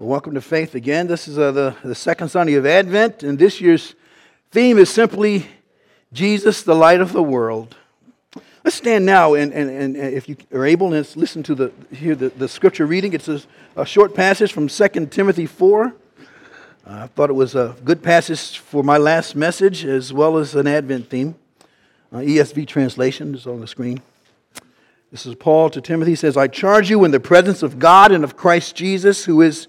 Well, welcome to Faith again. This is uh, the, the second Sunday of Advent, and this year's theme is simply Jesus, the light of the world. Let's stand now, and, and, and if you are able, and listen to the, hear the, the scripture reading. It's a, a short passage from 2 Timothy 4. Uh, I thought it was a good passage for my last message as well as an Advent theme. Uh, ESV translation is on the screen. This is Paul to Timothy. He says, I charge you in the presence of God and of Christ Jesus, who is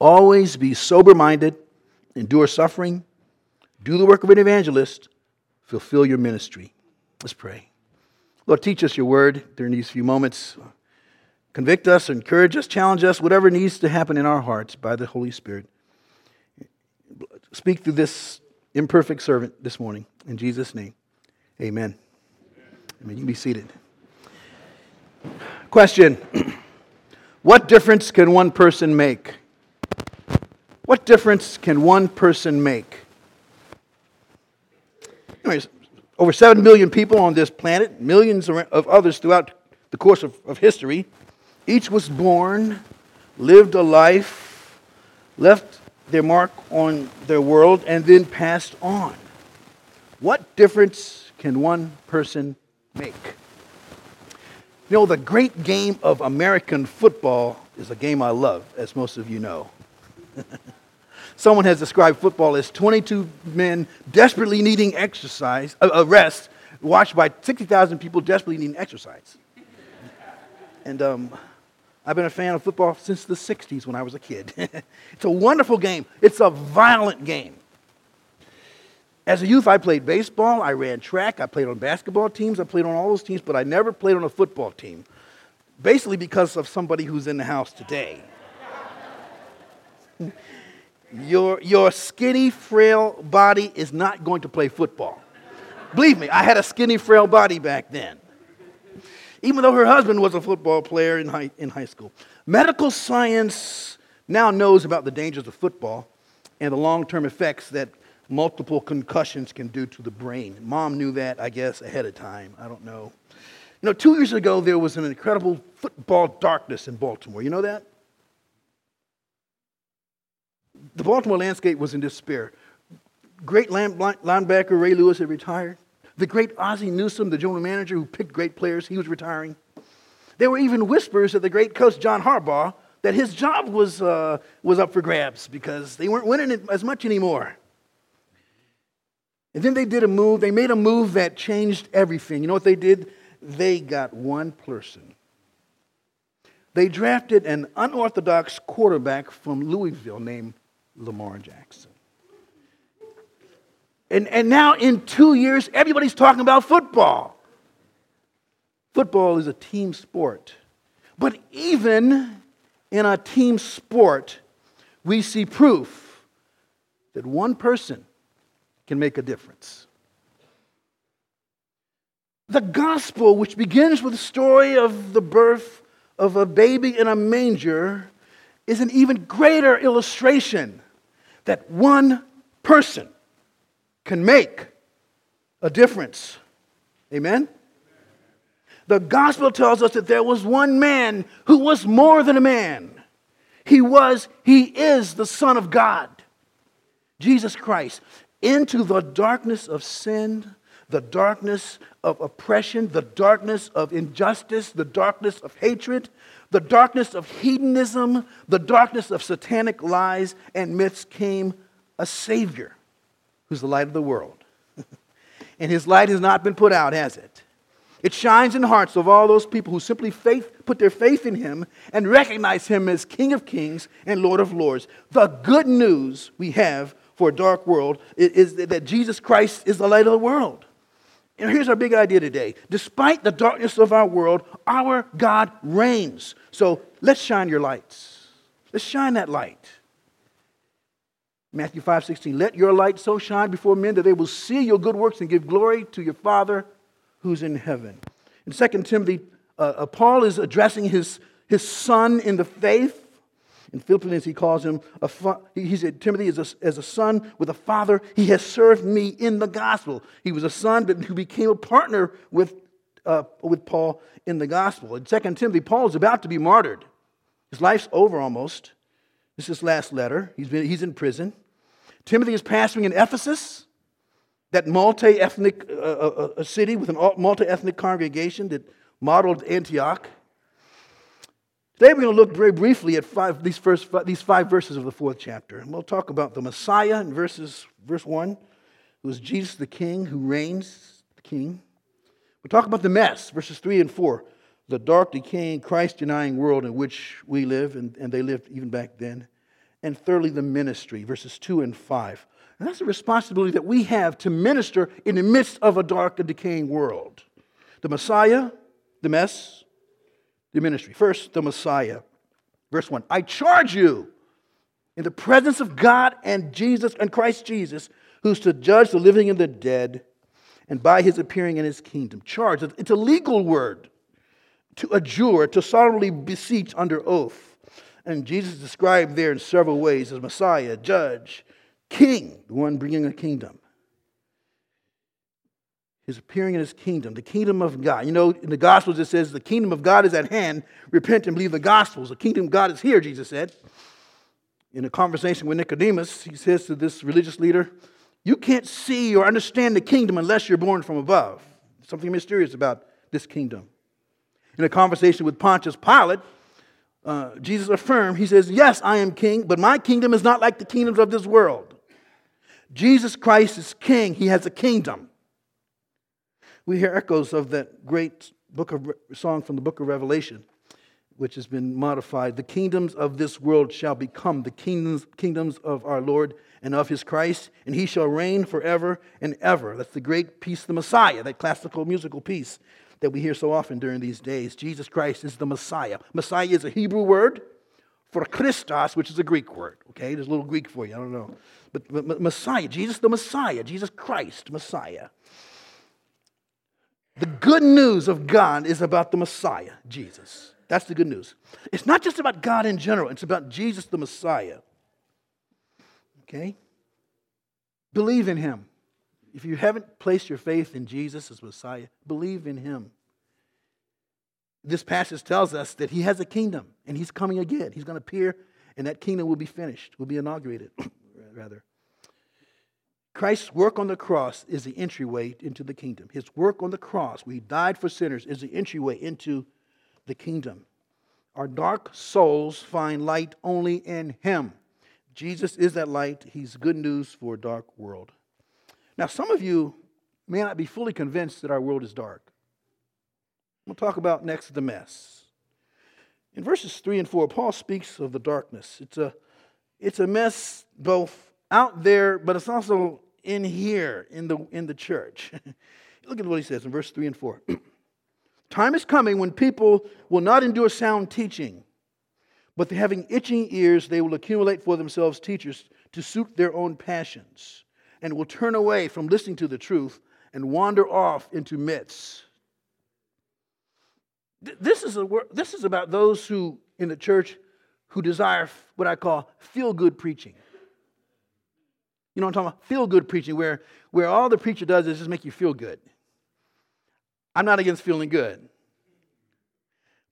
Always be sober minded, endure suffering, do the work of an evangelist, fulfill your ministry. Let's pray. Lord, teach us your word during these few moments. Convict us, encourage us, challenge us, whatever needs to happen in our hearts by the Holy Spirit. Speak through this imperfect servant this morning. In Jesus' name, amen. Amen. You can be seated. Question What difference can one person make? What difference can one person make? Anyways, over 7 billion people on this planet, millions of others throughout the course of, of history. Each was born, lived a life, left their mark on their world, and then passed on. What difference can one person make? You know, the great game of American football is a game I love, as most of you know. Someone has described football as 22 men desperately needing exercise, uh, uh rest, watched by 60,000 people desperately needing exercise. And um, I've been a fan of football since the 60s when I was a kid. it's a wonderful game, it's a violent game. As a youth, I played baseball, I ran track, I played on basketball teams, I played on all those teams, but I never played on a football team. Basically, because of somebody who's in the house today. Your, your skinny, frail body is not going to play football. Believe me, I had a skinny, frail body back then. Even though her husband was a football player in high, in high school. Medical science now knows about the dangers of football and the long term effects that multiple concussions can do to the brain. Mom knew that, I guess, ahead of time. I don't know. You know, two years ago, there was an incredible football darkness in Baltimore. You know that? The Baltimore landscape was in despair. Great linebacker Ray Lewis had retired. The great Ozzie Newsome, the general manager who picked great players, he was retiring. There were even whispers that the great coach John Harbaugh that his job was, uh, was up for grabs because they weren't winning as much anymore. And then they did a move, they made a move that changed everything. You know what they did? They got one person. They drafted an unorthodox quarterback from Louisville named Lamar Jackson. And, and now, in two years, everybody's talking about football. Football is a team sport. But even in a team sport, we see proof that one person can make a difference. The gospel, which begins with the story of the birth of a baby in a manger, is an even greater illustration that one person can make a difference. Amen? The gospel tells us that there was one man who was more than a man. He was, he is the Son of God, Jesus Christ. Into the darkness of sin, the darkness of oppression, the darkness of injustice, the darkness of hatred, the darkness of hedonism, the darkness of satanic lies and myths came a Savior who's the light of the world. and his light has not been put out, has it? It shines in the hearts of all those people who simply faith, put their faith in him and recognize him as King of Kings and Lord of Lords. The good news we have for a dark world is that Jesus Christ is the light of the world. And here's our big idea today. Despite the darkness of our world, our God reigns. So let's shine your lights. Let's shine that light. Matthew 5 16, let your light so shine before men that they will see your good works and give glory to your Father who's in heaven. In 2 Timothy, uh, uh, Paul is addressing his, his son in the faith. In Philippians, he calls him, a fa- he said, Timothy is a, as a son with a father. He has served me in the gospel. He was a son, but who became a partner with, uh, with Paul in the gospel. In 2 Timothy, Paul is about to be martyred. His life's over almost. This is his last letter. He's, been, he's in prison. Timothy is pastoring in Ephesus, that multi ethnic uh, uh, uh city with a multi ethnic congregation that modeled Antioch. Today we're going to look very briefly at five, these, first, these five verses of the fourth chapter. And we'll talk about the Messiah in verses, verse 1, who is Jesus the King, who reigns, the King. We'll talk about the mess, verses 3 and 4 the dark, decaying, Christ denying world in which we live, and, and they lived even back then. And thirdly, the ministry, verses 2 and 5. And that's the responsibility that we have to minister in the midst of a dark and decaying world. The Messiah, the mess, the ministry. First, the Messiah. Verse 1 I charge you in the presence of God and Jesus and Christ Jesus, who's to judge the living and the dead, and by his appearing in his kingdom. Charge, it's a legal word to adjure, to solemnly beseech under oath. And Jesus is described there in several ways as Messiah, judge, king, the one bringing a kingdom. His appearing in his kingdom, the kingdom of God. You know, in the Gospels it says, the kingdom of God is at hand. Repent and believe the Gospels. The kingdom of God is here, Jesus said. In a conversation with Nicodemus, he says to this religious leader, You can't see or understand the kingdom unless you're born from above. Something mysterious about this kingdom. In a conversation with Pontius Pilate, uh, Jesus affirmed, He says, Yes, I am king, but my kingdom is not like the kingdoms of this world. Jesus Christ is king, He has a kingdom. We hear echoes of that great book of song from the book of Revelation, which has been modified. The kingdoms of this world shall become the kingdoms, kingdoms of our Lord and of his Christ, and he shall reign forever and ever. That's the great piece, the Messiah, that classical musical piece that we hear so often during these days. Jesus Christ is the Messiah. Messiah is a Hebrew word for Christos, which is a Greek word. Okay, there's a little Greek for you. I don't know. But, but Messiah, Jesus the Messiah, Jesus Christ, Messiah. The good news of God is about the Messiah, Jesus. That's the good news. It's not just about God in general, it's about Jesus the Messiah. Okay? Believe in him. If you haven't placed your faith in Jesus as Messiah, believe in him. This passage tells us that he has a kingdom and he's coming again. He's going to appear and that kingdom will be finished, will be inaugurated, rather. Christ's work on the cross is the entryway into the kingdom. His work on the cross, where he died for sinners, is the entryway into the kingdom. Our dark souls find light only in him. Jesus is that light. He's good news for a dark world. Now, some of you may not be fully convinced that our world is dark. We'll talk about next the mess. In verses 3 and 4, Paul speaks of the darkness. It's a, it's a mess both out there, but it's also in here in the, in the church. Look at what he says in verse 3 and 4. Time is coming when people will not endure sound teaching, but having itching ears, they will accumulate for themselves teachers to suit their own passions and will turn away from listening to the truth and wander off into myths. This is, a, this is about those who, in the church, who desire what I call feel good preaching. You know what I'm talking about? Feel good preaching, where, where all the preacher does is just make you feel good. I'm not against feeling good,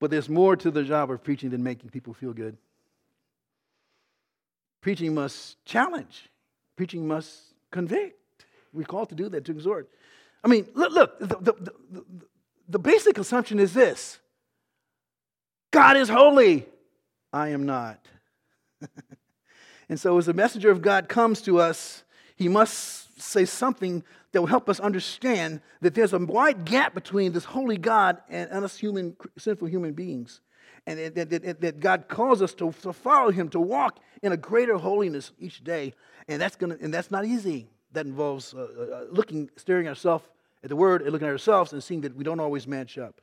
but there's more to the job of preaching than making people feel good. Preaching must challenge, preaching must convict. We're called to do that, to exhort. I mean, look, look the, the, the, the basic assumption is this God is holy, I am not. and so, as a messenger of God comes to us, he must say something that will help us understand that there's a wide gap between this holy God and, us human, sinful human beings. And that, that, that God calls us to, to follow Him, to walk in a greater holiness each day. And that's, gonna, and that's not easy. That involves uh, uh, uh looking, staring at ourselves at the Word and looking at ourselves and seeing that we don't always match up.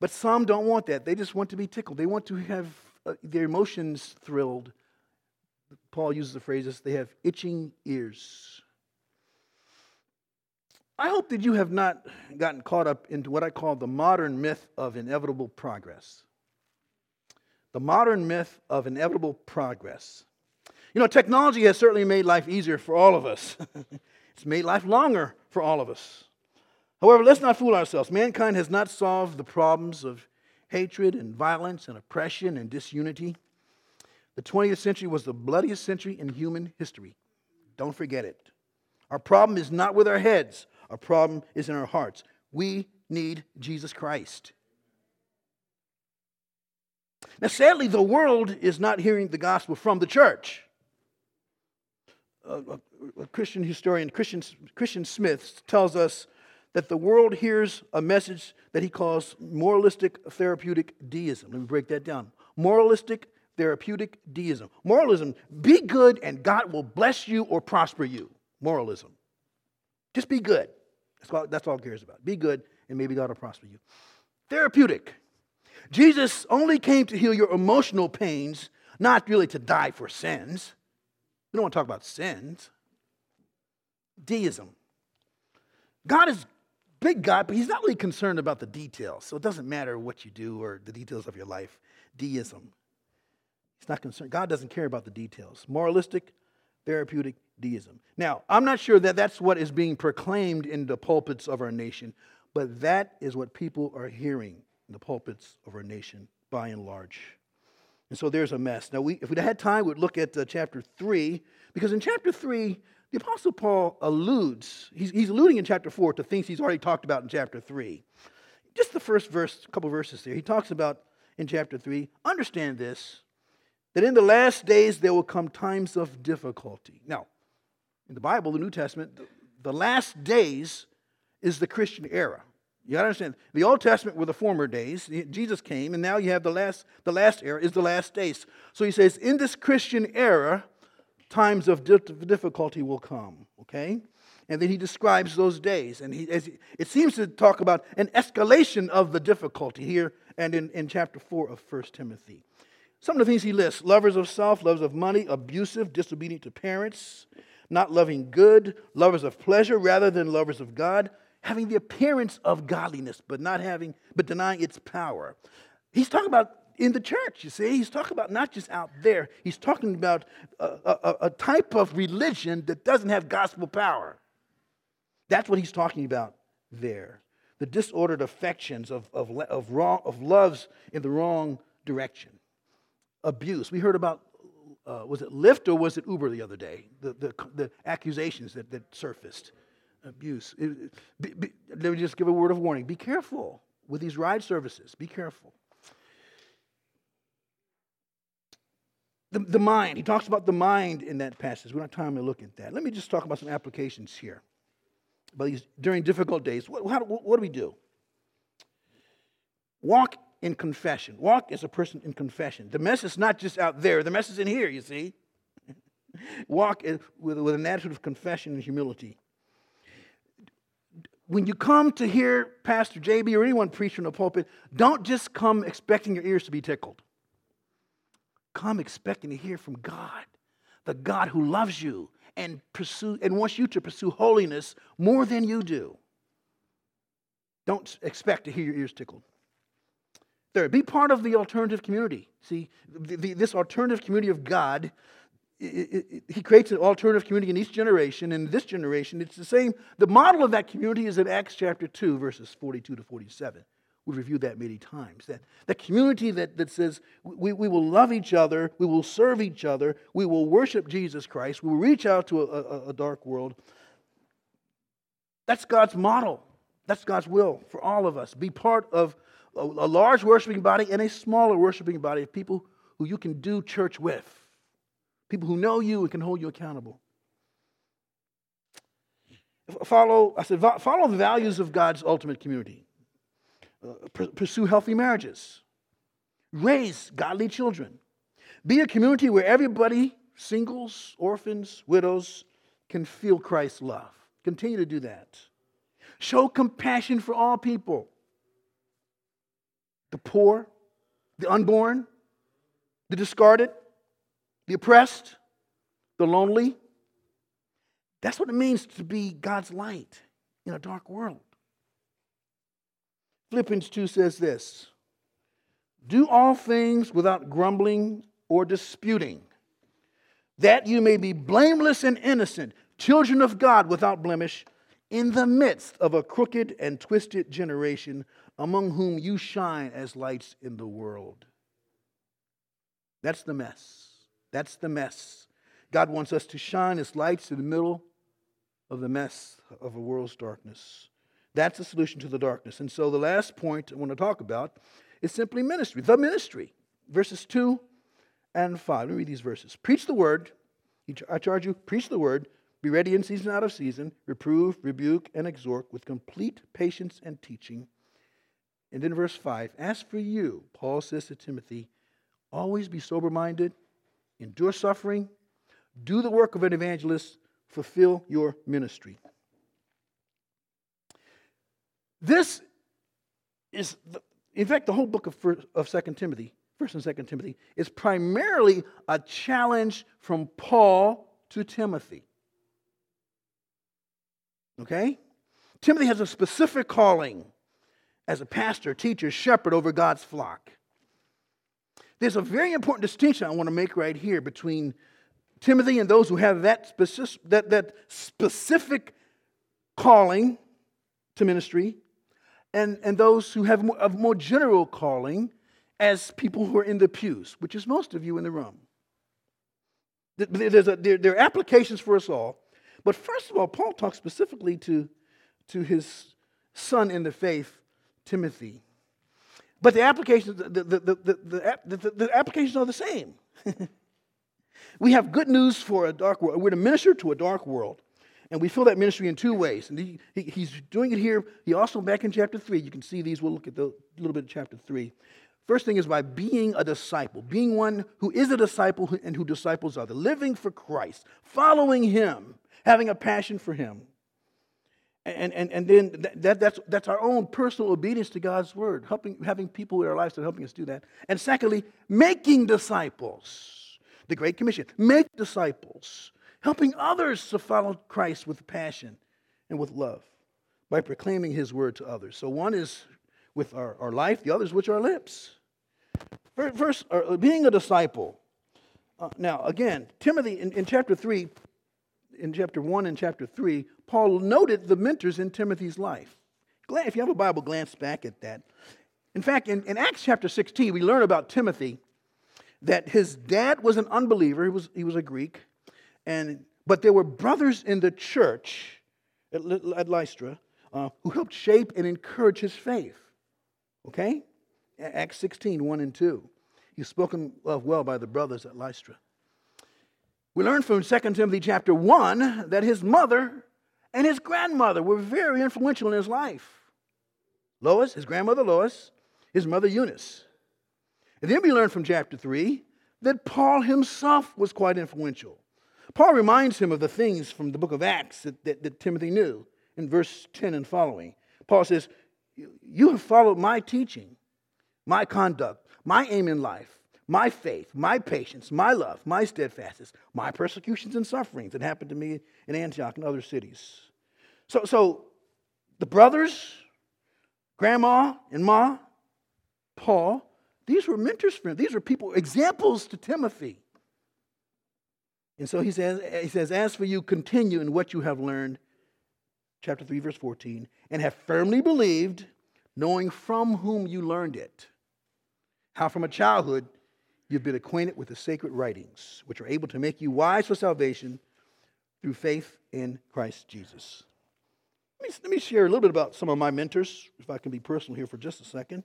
But some don't want that. They just want to be tickled. They want to have uh, their emotions thrilled. Paul uses the phrases, they have itching ears. I hope that you have not gotten caught up into what I call the modern myth of inevitable progress. The modern myth of inevitable progress. You know, technology has certainly made life easier for all of us. it's made life longer for all of us. However, let's not fool ourselves. Mankind has not solved the problems of hatred and violence and oppression and disunity. The 20th century was the bloodiest century in human history. Don't forget it. Our problem is not with our heads, our problem is in our hearts. We need Jesus Christ. Now, sadly, the world is not hearing the gospel from the church. A, a Christian historian, Christian, Christian Smith, tells us that the world hears a message that he calls moralistic therapeutic deism. Let me break that down. Moralistic therapeutic deism. Moralism, be good and God will bless you or prosper you. Moralism. Just be good. That's all, that's all he cares about. Be good and maybe God will prosper you. Therapeutic. Jesus only came to heal your emotional pains, not really to die for sins. We don't want to talk about sins. Deism. God is big God, but he's not really concerned about the details. So it doesn't matter what you do or the details of your life. Deism. He's not concerned. God doesn't care about the details. Moralistic, therapeutic deism. Now, I'm not sure that that's what is being proclaimed in the pulpits of our nation, but that is what people are hearing in the pulpits of our nation by and large. And so there's a mess. Now, we, if we had time, we'd look at uh, chapter 3, because in chapter 3, the Apostle Paul alludes, he's, he's alluding in chapter 4 to things he's already talked about in chapter 3. Just the first verse, a couple verses there, he talks about in chapter 3 understand this, that in the last days there will come times of difficulty. Now, in the Bible, the New Testament, the last days is the Christian era. You gotta understand, the Old Testament were the former days. Jesus came, and now you have the last, the last era is the last days. So he says, in this Christian era, times of difficulty will come. Okay? And then he describes those days. And he, as he, it seems to talk about an escalation of the difficulty here and in, in chapter 4 of 1 Timothy. Some of the things he lists lovers of self, lovers of money, abusive, disobedient to parents, not loving good, lovers of pleasure rather than lovers of God, having the appearance of godliness, but not having, but denying its power. He's talking about in the church, you see. He's talking about not just out there, he's talking about a, a, a type of religion that doesn't have gospel power. That's what he's talking about there. The disordered affections of, of, of, wrong, of loves in the wrong direction. Abuse. We heard about uh, was it Lyft or was it Uber the other day? The, the, the accusations that, that surfaced. Abuse. It, be, be, let me just give a word of warning. Be careful with these ride services. Be careful. The, the mind. He talks about the mind in that passage. We don't have time to look at that. Let me just talk about some applications here. But these, during difficult days, what, how, what do we do? Walk in confession. Walk as a person in confession. The mess is not just out there, the mess is in here, you see. Walk with, with an attitude of confession and humility. When you come to hear Pastor JB or anyone preach from the pulpit, don't just come expecting your ears to be tickled. Come expecting to hear from God, the God who loves you and pursue and wants you to pursue holiness more than you do. Don't expect to hear your ears tickled. Third, be part of the alternative community. See, the, the, this alternative community of God, it, it, He creates an alternative community in each generation. And this generation, it's the same. The model of that community is in Acts chapter 2, verses 42 to 47. We've reviewed that many times. That, that community that, that says we, we will love each other, we will serve each other, we will worship Jesus Christ, we will reach out to a, a, a dark world. That's God's model. That's God's will for all of us. Be part of a, a large worshiping body and a smaller worshiping body of people who you can do church with, people who know you and can hold you accountable. Follow, I said, follow the values of God's ultimate community. Uh, pursue healthy marriages. Raise godly children. Be a community where everybody, singles, orphans, widows, can feel Christ's love. Continue to do that. Show compassion for all people the poor, the unborn, the discarded, the oppressed, the lonely. That's what it means to be God's light in a dark world. Philippians 2 says this Do all things without grumbling or disputing, that you may be blameless and innocent, children of God without blemish, in the midst of a crooked and twisted generation, among whom you shine as lights in the world. That's the mess. That's the mess. God wants us to shine as lights in the middle of the mess of a world's darkness. That's the solution to the darkness. And so the last point I want to talk about is simply ministry, the ministry. Verses 2 and 5. Let me read these verses. Preach the word. I charge you, preach the word. Be ready in season, out of season. Reprove, rebuke, and exhort with complete patience and teaching. And then verse 5 As for you, Paul says to Timothy, always be sober minded, endure suffering, do the work of an evangelist, fulfill your ministry. This is, the, in fact, the whole book of, first, of 2 Timothy, 1st and 2nd Timothy, is primarily a challenge from Paul to Timothy. Okay? Timothy has a specific calling as a pastor, teacher, shepherd over God's flock. There's a very important distinction I want to make right here between Timothy and those who have that specific, that, that specific calling to ministry and, and those who have a more general calling as people who are in the pews, which is most of you in the room. There's a, there, there are applications for us all. But first of all, Paul talks specifically to, to his son in the faith, Timothy. But the applications, the, the, the, the, the applications are the same. we have good news for a dark world. We're to minister to a dark world. And we fill that ministry in two ways. And he, he, he's doing it here. He also, back in chapter 3, you can see these. We'll look at a little bit of chapter 3. First thing is by being a disciple, being one who is a disciple and who disciples others, living for Christ, following Him, having a passion for Him. And, and, and then that, that's, that's our own personal obedience to God's word, helping, having people in our lives that are helping us do that. And secondly, making disciples. The Great Commission make disciples, helping others to follow Christ with passion and with love by proclaiming his word to others. So one is with our, our life, the other is with our lips. First, uh, being a disciple. Uh, now, again, Timothy in, in chapter 3, in chapter 1 and chapter 3, Paul noted the mentors in Timothy's life. If you have a Bible, glance back at that. In fact, in, in Acts chapter 16, we learn about Timothy that his dad was an unbeliever, he was, he was a Greek, and, but there were brothers in the church at, at Lystra uh, who helped shape and encourage his faith. Okay? Acts 16, 1 and 2. He's spoken of well by the brothers at Lystra. We learn from 2 Timothy chapter 1 that his mother and his grandmother were very influential in his life. Lois, his grandmother Lois, his mother Eunice. And then we learn from chapter 3 that Paul himself was quite influential. Paul reminds him of the things from the book of Acts that, that, that Timothy knew in verse 10 and following. Paul says, You have followed my teaching, my conduct, my aim in life my faith, my patience, my love, my steadfastness, my persecutions and sufferings that happened to me in Antioch and other cities. So, so the brothers, grandma and ma, Paul, these were mentors for him. These were people, examples to Timothy. And so he says, he says, As for you, continue in what you have learned, chapter 3, verse 14, and have firmly believed, knowing from whom you learned it. How from a childhood you've been acquainted with the sacred writings, which are able to make you wise for salvation through faith in Christ Jesus. Let me, let me share a little bit about some of my mentors, if I can be personal here for just a second.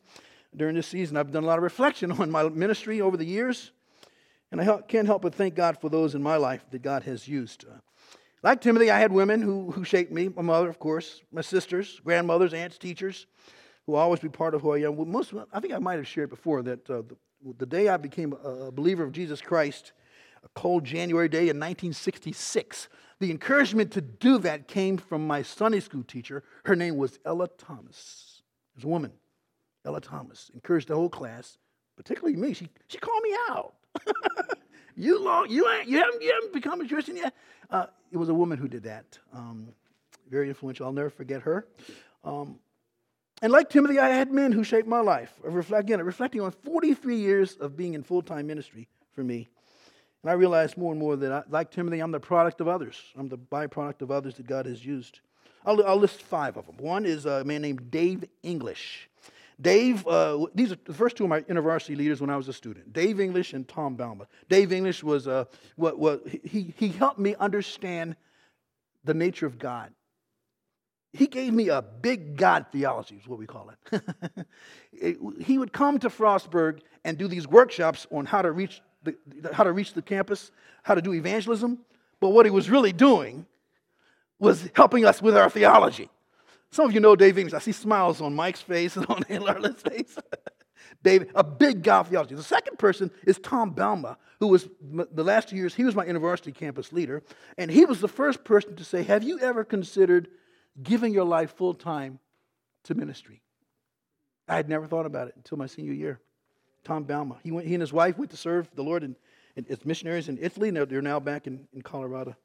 During this season, I've done a lot of reflection on my ministry over the years, and I can't help but thank God for those in my life that God has used. Uh, like Timothy, I had women who, who shaped me my mother, of course, my sisters, grandmothers, aunts, teachers, who always be part of who I am. Most, I think I might have shared before that uh, the, the day I became a believer of Jesus Christ, a cold January day in 1966, the encouragement to do that came from my Sunday school teacher. Her name was Ella Thomas. It was a woman, Ella Thomas. Encouraged the whole class, particularly me. She, she called me out. you, long, you, ain't, you, haven't, you haven't become a Christian yet? Uh, it was a woman who did that. Um, very influential. I'll never forget her. Um, and like Timothy, I had men who shaped my life. Again, reflecting on 43 years of being in full time ministry for me. And I realized more and more that, I, like Timothy, I'm the product of others. I'm the byproduct of others that God has used. I'll, I'll list five of them. One is a man named Dave English. Dave, uh, these are the first two of my university leaders when I was a student. Dave English and Tom Balmer. Dave English was uh, what, what he, he helped me understand the nature of God he gave me a big God theology, is what we call it. he would come to Frostburg and do these workshops on how to reach the, how to reach the campus, how to do evangelism. But what he was really doing was helping us with our theology. Some of you know Dave English. I see smiles on Mike's face and on Larry's face. David, a big God theology. The second person is Tom Balmer, who was the last two years, he was my university campus leader. And he was the first person to say, Have you ever considered giving your life full time to ministry. I had never thought about it until my senior year. Tom Balmer. He, went, he and his wife went to serve the Lord in, in, as missionaries in Italy, and they're, they're now back in, in Colorado.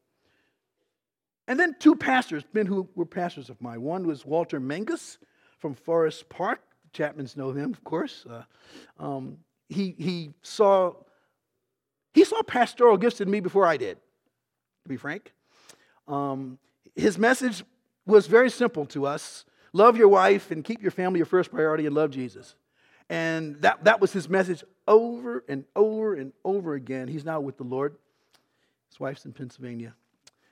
And then two pastors, men who were pastors of mine. One was Walter Mengus from Forest Park. Chapmans know him, of course. Uh, um, he, he saw he saw pastoral gifts in me before I did, to be frank. Um, his message was very simple to us love your wife and keep your family your first priority and love Jesus. And that, that was his message over and over and over again. He's now with the Lord. His wife's in Pennsylvania.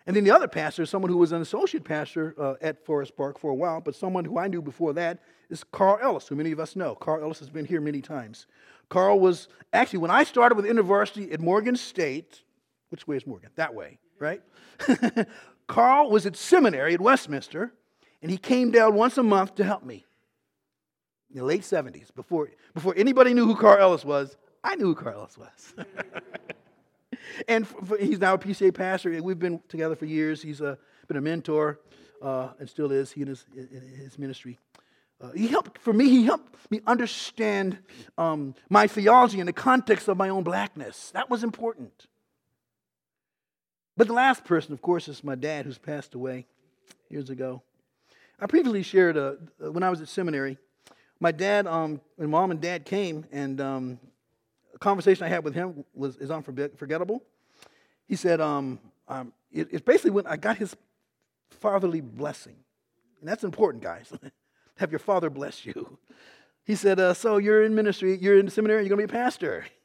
And then the other pastor, someone who was an associate pastor uh, at Forest Park for a while, but someone who I knew before that is Carl Ellis, who many of us know. Carl Ellis has been here many times. Carl was actually, when I started with InterVarsity at Morgan State, which way is Morgan? That way, right? Carl was at seminary at Westminster, and he came down once a month to help me. In the late 70s, before, before anybody knew who Carl Ellis was, I knew who Carl Ellis was. and he's now a PCA pastor. We've been together for years. He's uh, been a mentor uh, and still is, he and his, his ministry. Uh, he helped, for me, he helped me understand um, my theology in the context of my own blackness. That was important. But the last person, of course, is my dad, who's passed away years ago. I previously shared uh, when I was at seminary, my dad, um, when mom and dad came, and um, a conversation I had with him was is unforgettable. He said, um, um, it, it's basically when I got his fatherly blessing. And that's important, guys. Have your father bless you. He said, uh, So you're in ministry, you're in seminary, you're going to be a pastor.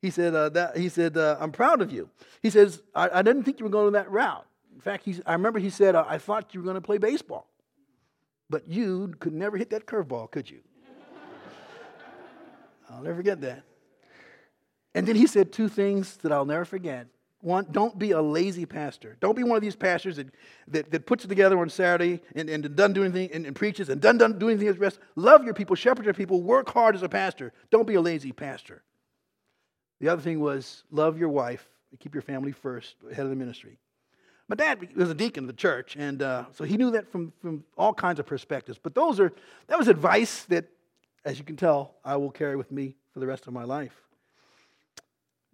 He said, uh, that, he said uh, I'm proud of you. He says, I, I, didn't think you were going that route. In fact, I remember he said, I thought you were going to play baseball. But you could never hit that curveball, could you? I'll never forget that. And then he said two things that I'll never forget. One, don't be a lazy pastor. Don't be one of these pastors that, that, that puts it together on Saturday and, and doesn't do anything and, and preaches and doesn't, do anything as rest. Love your people, shepherd your people, work hard as a pastor. Don't be a lazy pastor. The other thing was love your wife, keep your family first, head of the ministry. My dad was a deacon of the church, and uh, so he knew that from, from all kinds of perspectives. But those are that was advice that, as you can tell, I will carry with me for the rest of my life.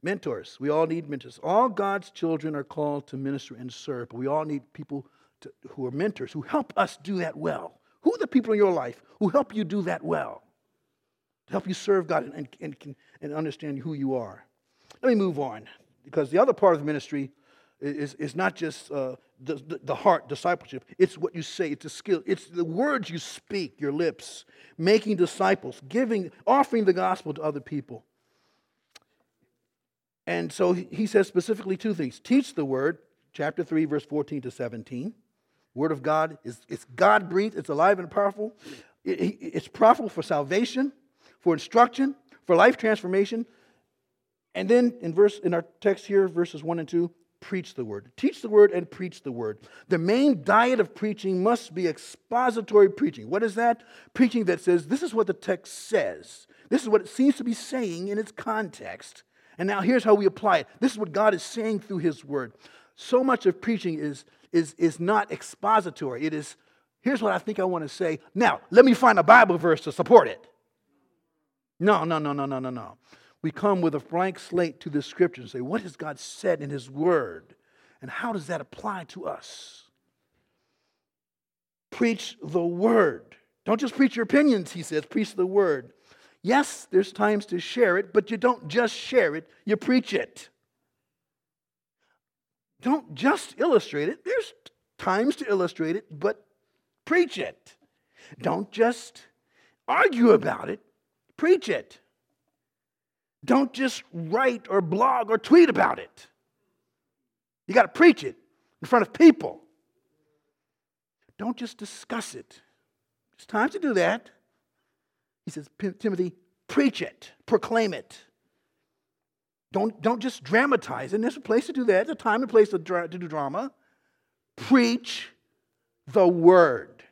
Mentors. We all need mentors. All God's children are called to minister and serve, but we all need people to, who are mentors, who help us do that well. Who are the people in your life who help you do that well? To help you serve God and, and, and, and understand who you are. Let me move on, because the other part of the ministry is, is not just uh, the, the heart, discipleship. It's what you say, it's a skill, it's the words you speak, your lips, making disciples, giving, offering the gospel to other people. And so he says specifically two things teach the word, chapter 3, verse 14 to 17. Word of God is it's God breathed, it's alive and powerful. It, it's profitable for salvation, for instruction, for life transformation. And then in verse in our text here, verses 1 and 2, preach the word. Teach the word and preach the word. The main diet of preaching must be expository preaching. What is that? Preaching that says, this is what the text says. This is what it seems to be saying in its context. And now here's how we apply it. This is what God is saying through his word. So much of preaching is, is, is not expository. It is, here's what I think I want to say. Now, let me find a Bible verse to support it. No, no, no, no, no, no, no. We come with a blank slate to the scripture and say, what has God said in His Word? And how does that apply to us? Preach the Word. Don't just preach your opinions, he says, preach the Word. Yes, there's times to share it, but you don't just share it, you preach it. Don't just illustrate it. There's times to illustrate it, but preach it. Don't just argue about it, preach it. Don't just write or blog or tweet about it. You got to preach it in front of people. Don't just discuss it. It's time to do that. He says, Timothy, preach it, proclaim it. Don't, don't just dramatize. It. And there's a place to do that. A time and place to, dra- to do drama. Preach the word.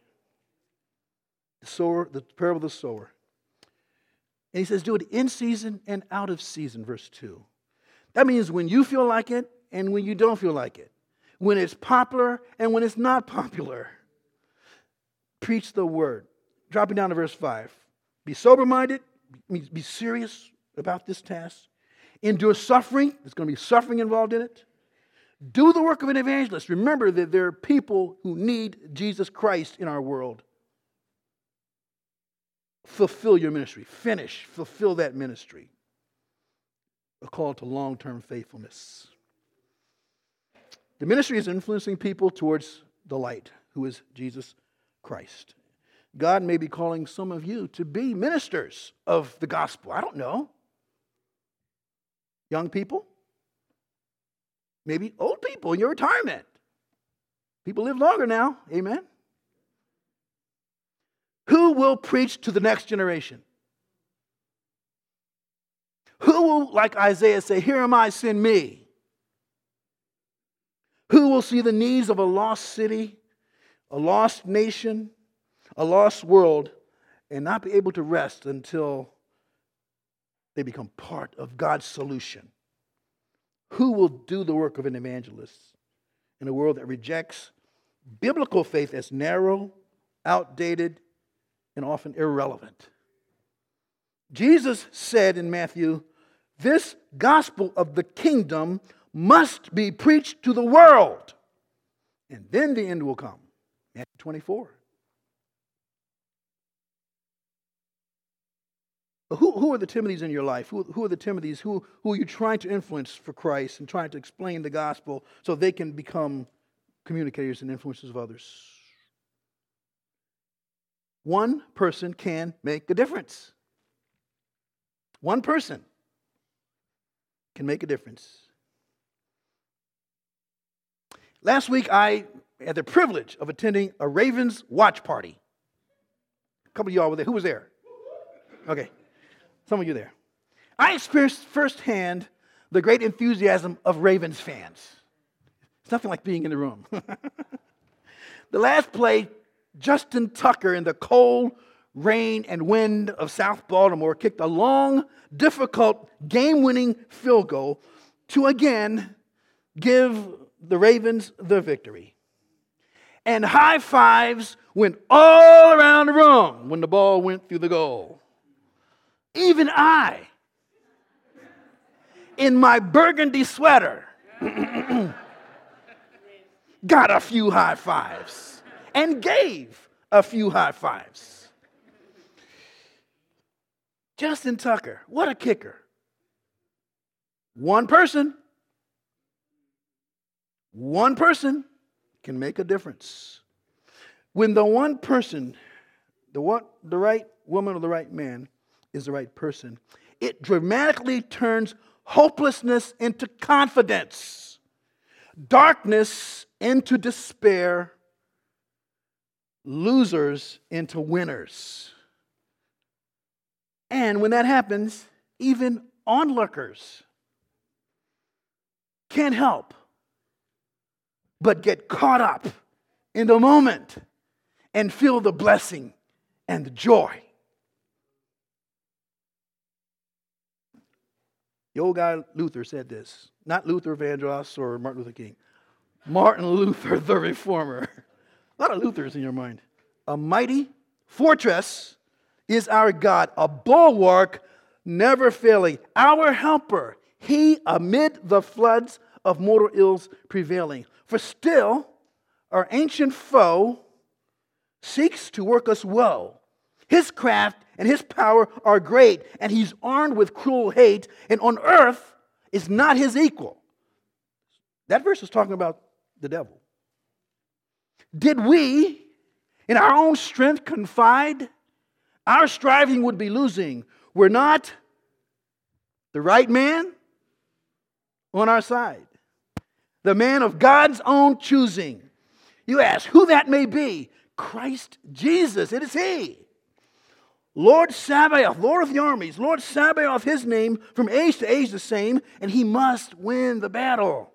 The sower, the parable of the sower. And he says, do it in season and out of season, verse 2. That means when you feel like it and when you don't feel like it. When it's popular and when it's not popular. Preach the word. Dropping down to verse 5. Be sober minded, be serious about this task. Endure suffering, there's going to be suffering involved in it. Do the work of an evangelist. Remember that there are people who need Jesus Christ in our world fulfill your ministry. Finish, fulfill that ministry. A call to long term faithfulness. The ministry is influencing people towards the light, who is Jesus Christ. God may be calling some of you to be ministers of the gospel. I don't know. Young people, maybe old people in your retirement. People live longer now. Amen. Who will preach to the next generation? Who will, like Isaiah, say, Here am I, send me? Who will see the needs of a lost city, a lost nation, a lost world, and not be able to rest until they become part of God's solution? Who will do the work of an evangelist in a world that rejects biblical faith as narrow, outdated, and often irrelevant. Jesus said in Matthew, This gospel of the kingdom must be preached to the world, and then the end will come. Matthew 24. Who, who are the Timothys in your life? Who, who are the Timothys? Who, who are you trying to influence for Christ and trying to explain the gospel so they can become communicators and influencers of others? One person can make a difference. One person can make a difference. Last week, I had the privilege of attending a Ravens watch party. A couple of y'all were there. Who was there? Okay, some of you there. I experienced firsthand the great enthusiasm of Ravens fans. It's nothing like being in the room. the last play Justin Tucker in the cold rain and wind of South Baltimore kicked a long, difficult, game winning field goal to again give the Ravens the victory. And high fives went all around the room when the ball went through the goal. Even I, in my burgundy sweater, got a few high fives and gave a few high fives. Justin Tucker, what a kicker. One person, one person can make a difference. When the one person, the, one, the right woman or the right man is the right person, it dramatically turns hopelessness into confidence, darkness into despair, losers into winners. And when that happens, even onlookers can't help but get caught up in the moment and feel the blessing and the joy. The old guy Luther said this, not Luther Vandross or Martin Luther King. Martin Luther, the reformer. A lot of Luthers in your mind. A mighty fortress is our God, a bulwark never failing, our helper, he amid the floods of mortal ills prevailing. For still, our ancient foe seeks to work us woe. His craft and his power are great, and he's armed with cruel hate, and on earth is not his equal. That verse is talking about the devil. Did we, in our own strength, confide? Our striving would be losing. We're not the right man on our side, the man of God's own choosing. You ask who that may be. Christ Jesus, it is He. Lord Sabaoth, Lord of the armies, Lord Sabaoth, His name, from age to age the same, and He must win the battle.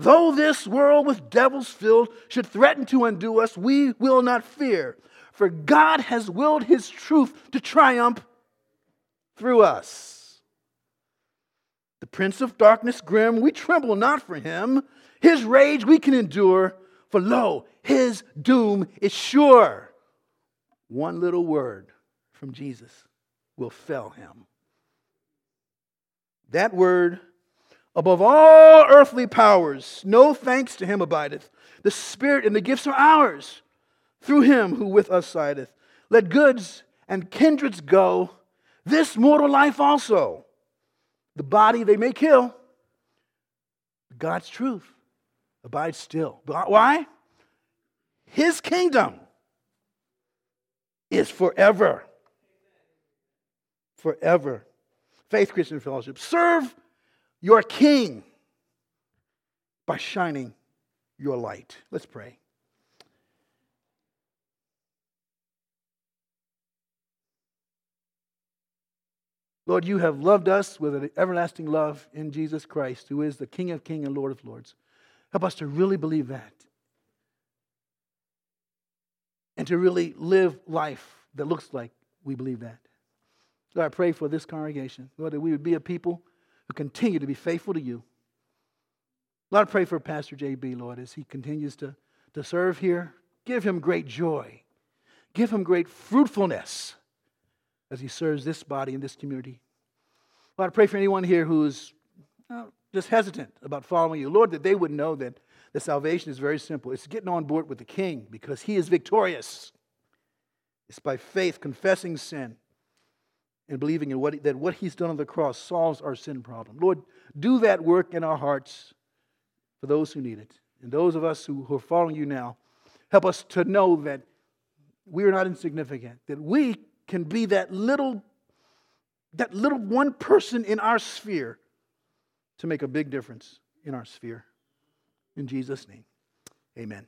Though this world with devils filled should threaten to undo us, we will not fear, for God has willed His truth to triumph through us. The prince of darkness grim, we tremble not for him. His rage we can endure, for lo, his doom is sure. One little word from Jesus will fell him. That word, above all earthly powers, no thanks to him abideth. The Spirit and the gifts are ours through him who with us sideth. Let goods and kindreds go, this mortal life also. The body they may kill, God's truth abides still. Why? His kingdom is forever. Forever. Faith Christian Fellowship. Serve your King by shining your light. Let's pray. Lord, you have loved us with an everlasting love in Jesus Christ, who is the King of kings and Lord of lords. Help us to really believe that and to really live life that looks like we believe that. Lord, I pray for this congregation, Lord, that we would be a people who continue to be faithful to you. Lord, I pray for Pastor JB, Lord, as he continues to, to serve here. Give him great joy. Give him great fruitfulness as he serves this body and this community. Lord, I pray for anyone here who's uh, just hesitant about following you. Lord, that they would know that the salvation is very simple. It's getting on board with the King because he is victorious. It's by faith, confessing sin, and believing in what, that what he's done on the cross solves our sin problem. Lord, do that work in our hearts for those who need it. And those of us who, who are following you now, help us to know that we are not insignificant, that we can be that little, that little one person in our sphere to make a big difference in our sphere. In Jesus' name, amen.